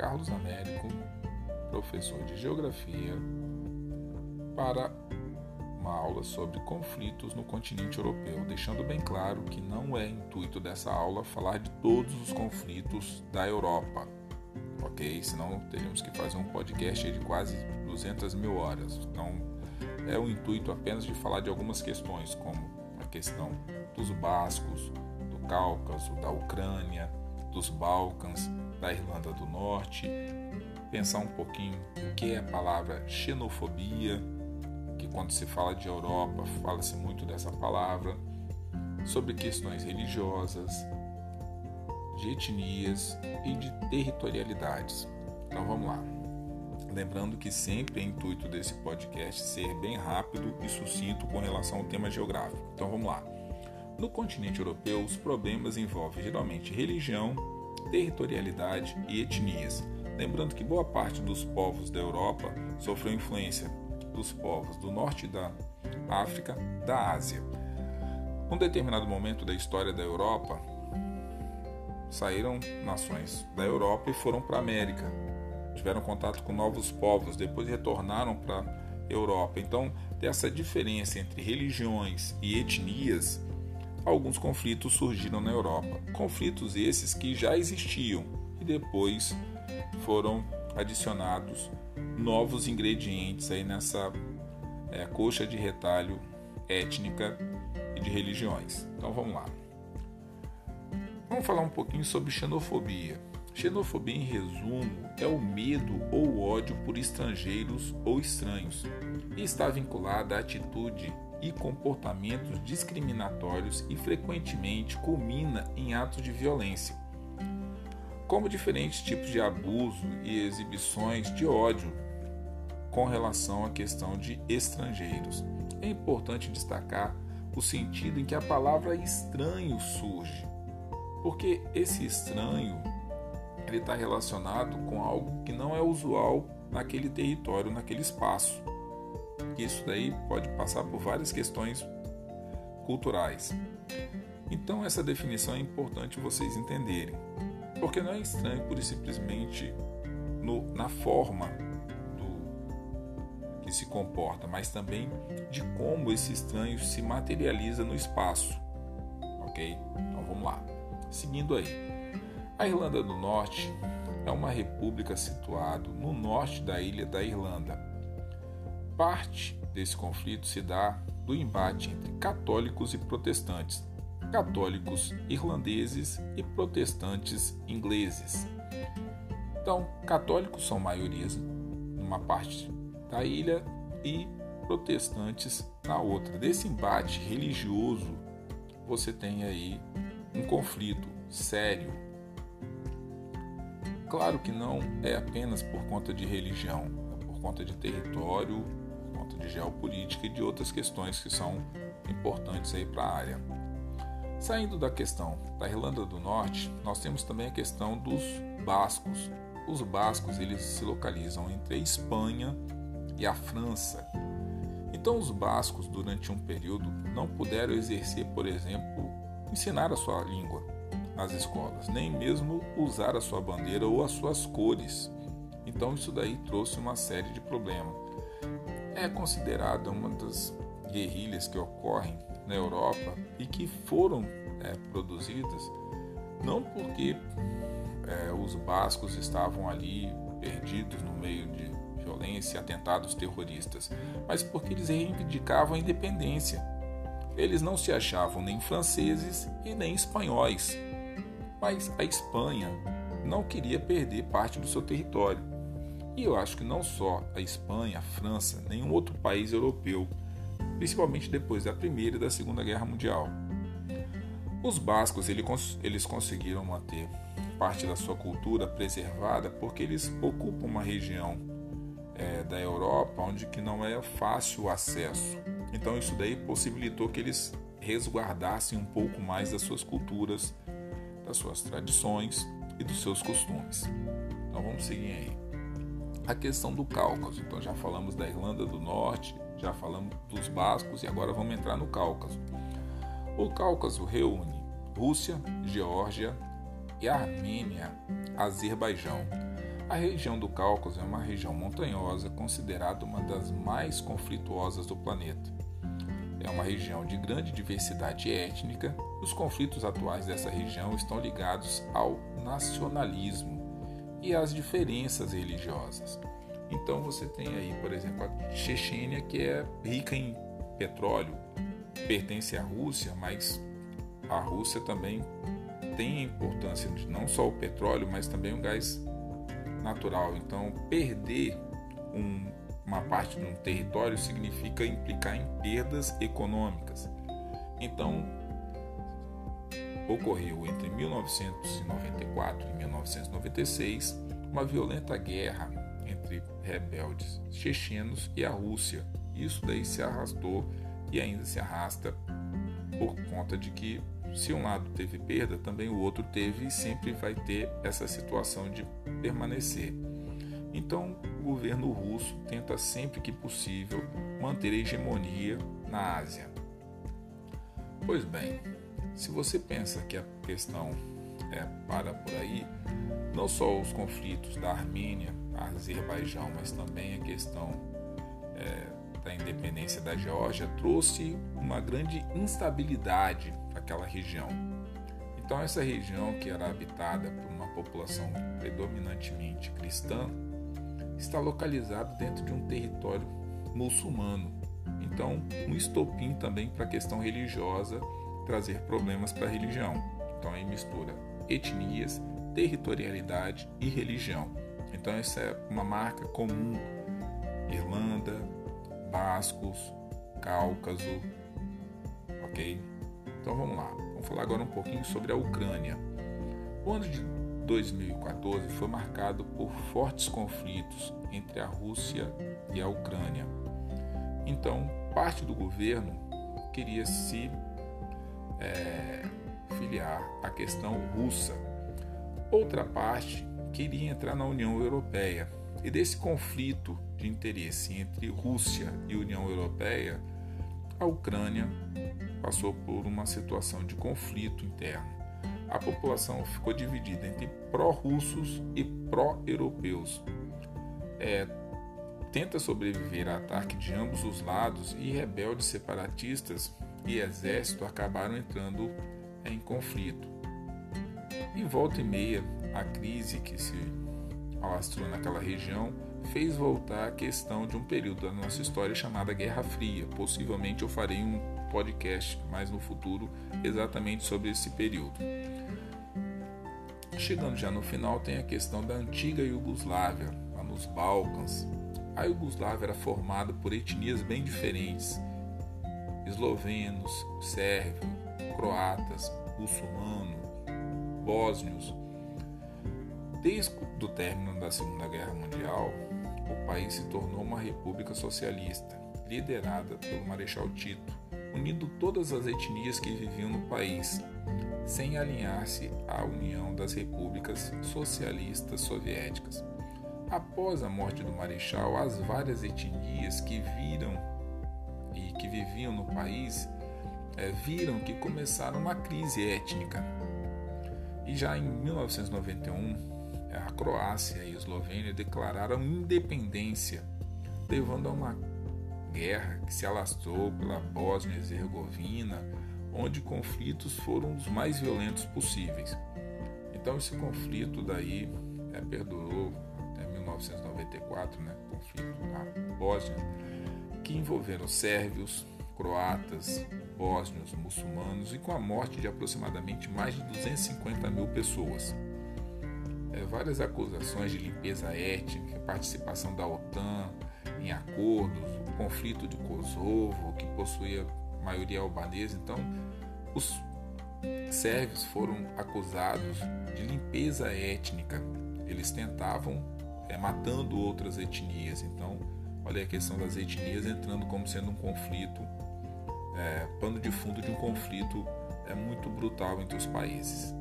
Carlos Américo, professor de Geografia, para uma aula sobre conflitos no continente europeu, deixando bem claro que não é intuito dessa aula falar de todos os conflitos da Europa, ok? Senão teríamos que fazer um podcast de quase 200 mil horas. Então, é o intuito apenas de falar de algumas questões, como a questão dos bascos, do Cáucaso, da Ucrânia, dos Balcãs, da Irlanda do Norte, pensar um pouquinho o que é a palavra xenofobia, que quando se fala de Europa fala-se muito dessa palavra, sobre questões religiosas, de etnias e de territorialidades. Então vamos lá. Lembrando que sempre é intuito desse podcast ser bem rápido e sucinto com relação ao tema geográfico. Então vamos lá. No continente europeu, os problemas envolvem geralmente religião, territorialidade e etnias. Lembrando que boa parte dos povos da Europa sofreu influência dos povos do norte da África, da Ásia. Num determinado momento da história da Europa, saíram nações da Europa e foram para a América. Tiveram contato com novos povos, depois retornaram para a Europa. Então, dessa diferença entre religiões e etnias, alguns conflitos surgiram na Europa. Conflitos esses que já existiam e depois foram adicionados novos ingredientes aí nessa é, coxa de retalho étnica e de religiões. Então vamos lá. Vamos falar um pouquinho sobre xenofobia. Xenofobia, em resumo, é o medo ou ódio por estrangeiros ou estranhos e está vinculada à atitude e comportamentos discriminatórios e frequentemente culmina em atos de violência, como diferentes tipos de abuso e exibições de ódio com relação à questão de estrangeiros. É importante destacar o sentido em que a palavra estranho surge, porque esse estranho ele está relacionado com algo que não é usual naquele território, naquele espaço. Isso daí pode passar por várias questões culturais. Então essa definição é importante vocês entenderem, porque não é estranho e simplesmente no, na forma do que se comporta, mas também de como esse estranho se materializa no espaço. Ok? Então vamos lá. Seguindo aí. A Irlanda do Norte é uma república situada no norte da ilha da Irlanda. Parte desse conflito se dá do embate entre católicos e protestantes, católicos irlandeses e protestantes ingleses. Então, católicos são maiorias numa parte da ilha e protestantes na outra. Desse embate religioso, você tem aí um conflito sério. Claro que não é apenas por conta de religião, é por conta de território, conta de geopolítica e de outras questões que são importantes aí para a área. Saindo da questão da Irlanda do Norte, nós temos também a questão dos bascos. Os bascos eles se localizam entre a Espanha e a França. Então os bascos durante um período não puderam exercer, por exemplo, ensinar a sua língua nas escolas, nem mesmo usar a sua bandeira ou as suas cores. Então isso daí trouxe uma série de problemas. É considerada uma das guerrilhas que ocorrem na Europa e que foram é, produzidas não porque é, os bascos estavam ali perdidos no meio de violência e atentados terroristas, mas porque eles reivindicavam a independência. Eles não se achavam nem franceses e nem espanhóis, mas a Espanha não queria perder parte do seu território. E eu acho que não só a Espanha, a França, nenhum outro país europeu, principalmente depois da Primeira e da Segunda Guerra Mundial. Os bascos eles conseguiram manter parte da sua cultura preservada porque eles ocupam uma região é, da Europa onde que não é fácil o acesso. Então isso daí possibilitou que eles resguardassem um pouco mais das suas culturas, das suas tradições e dos seus costumes. Então vamos seguir aí. A questão do Cáucaso. Então já falamos da Irlanda do Norte, já falamos dos bascos e agora vamos entrar no Cáucaso. O Cáucaso reúne Rússia, Geórgia e Armênia, Azerbaijão. A região do Cáucaso é uma região montanhosa considerada uma das mais conflituosas do planeta. É uma região de grande diversidade étnica. Os conflitos atuais dessa região estão ligados ao nacionalismo e às diferenças religiosas. Então você tem aí, por exemplo, a Chechênia, que é rica em petróleo, pertence à Rússia, mas a Rússia também tem a importância de não só o petróleo, mas também o gás natural. Então, perder um, uma parte de um território significa implicar em perdas econômicas. Então, ocorreu entre 1994 e 1996 uma violenta guerra entre rebeldes chechenos e a Rússia. Isso daí se arrastou e ainda se arrasta por conta de que se um lado teve perda, também o outro teve e sempre vai ter essa situação de permanecer. Então, o governo russo tenta sempre que possível manter a hegemonia na Ásia. Pois bem, se você pensa que a questão é para por aí, não só os conflitos da Armênia, Azerbaijão, mas também a questão é, da independência da Geórgia trouxe uma grande instabilidade àquela região. Então, essa região, que era habitada por uma população predominantemente cristã, está localizada dentro de um território muçulmano. Então, um estopim também para a questão religiosa trazer problemas para a religião. Então, aí mistura etnias, territorialidade e religião. Então, essa é uma marca comum. Irlanda, bascos, Cáucaso, ok? Então vamos lá, vamos falar agora um pouquinho sobre a Ucrânia. O ano de 2014 foi marcado por fortes conflitos entre a Rússia e a Ucrânia. Então, parte do governo queria se é, filiar à questão russa, outra parte queria entrar na União Europeia. E desse conflito de interesse entre Rússia e União Europeia, a Ucrânia passou por uma situação de conflito interno. A população ficou dividida entre pró-russos e pró-europeus. É, tenta sobreviver a ataque de ambos os lados e rebeldes separatistas e exército acabaram entrando em conflito. Em volta e meia, a crise que se alastrou naquela região fez voltar a questão de um período da nossa história chamada Guerra Fria. Possivelmente eu farei um podcast mais no futuro exatamente sobre esse período. Chegando já no final, tem a questão da antiga Iugoslávia, lá nos Balcãs. A Iugoslávia era formada por etnias bem diferentes: eslovenos, sérvios, croatas, muçulmanos, bósnios. Desde o término da Segunda Guerra Mundial, o país se tornou uma república socialista, liderada pelo Marechal Tito, unindo todas as etnias que viviam no país, sem alinhar-se à União das Repúblicas Socialistas Soviéticas. Após a morte do Marechal, as várias etnias que viram e que viviam no país é, viram que começaram uma crise étnica. E já em 1991, a Croácia e a Eslovênia declararam independência, levando a uma guerra que se alastrou pela Bósnia e Herzegovina, onde conflitos foram os mais violentos possíveis. Então esse conflito daí é, perdurou até 1994, né, conflito na Bósnia, que envolveram sérvios, croatas, bósnios, muçulmanos e com a morte de aproximadamente mais de 250 mil pessoas é, várias acusações de limpeza étnica, participação da OTAN em acordos, o conflito de Kosovo, que possuía maioria albanesa. Então, os sérvios foram acusados de limpeza étnica. Eles tentavam é, matando outras etnias. Então, olha a questão das etnias entrando como sendo um conflito, é, pano de fundo de um conflito é muito brutal entre os países.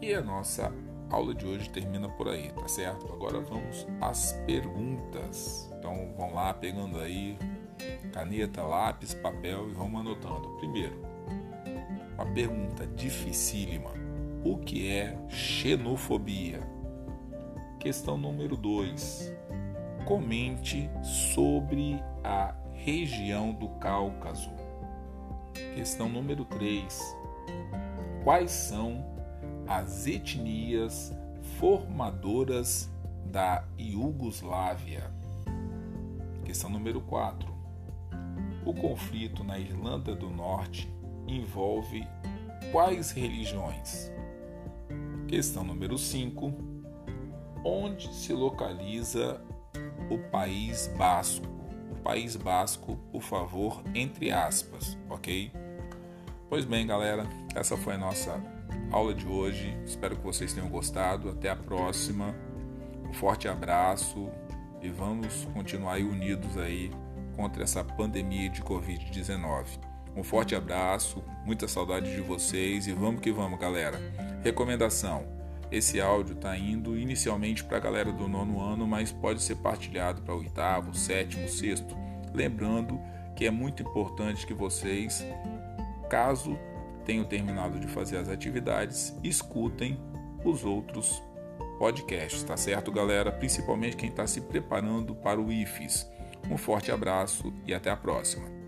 E a nossa aula de hoje termina por aí, tá certo? Agora vamos às perguntas. Então vão lá pegando aí caneta, lápis, papel e vamos anotando. Primeiro, uma pergunta dificílima. O que é xenofobia? Questão número 2. Comente sobre a região do Cáucaso. Questão número 3. Quais são as etnias formadoras da Iugoslávia? Questão número 4. O conflito na Irlanda do Norte envolve quais religiões? Questão número 5 onde se localiza o País Basco. O País Basco, por favor, entre aspas, ok? Pois bem, galera, essa foi a nossa aula de hoje. Espero que vocês tenham gostado. Até a próxima. Um forte abraço e vamos continuar unidos aí contra essa pandemia de Covid-19. Um forte abraço, muita saudade de vocês e vamos que vamos, galera. Recomendação: esse áudio está indo inicialmente para a galera do nono ano, mas pode ser partilhado para oitavo, sétimo, sexto. Lembrando que é muito importante que vocês, caso tenham terminado de fazer as atividades, escutem os outros podcasts, tá certo, galera? Principalmente quem está se preparando para o IFES. Um forte abraço e até a próxima.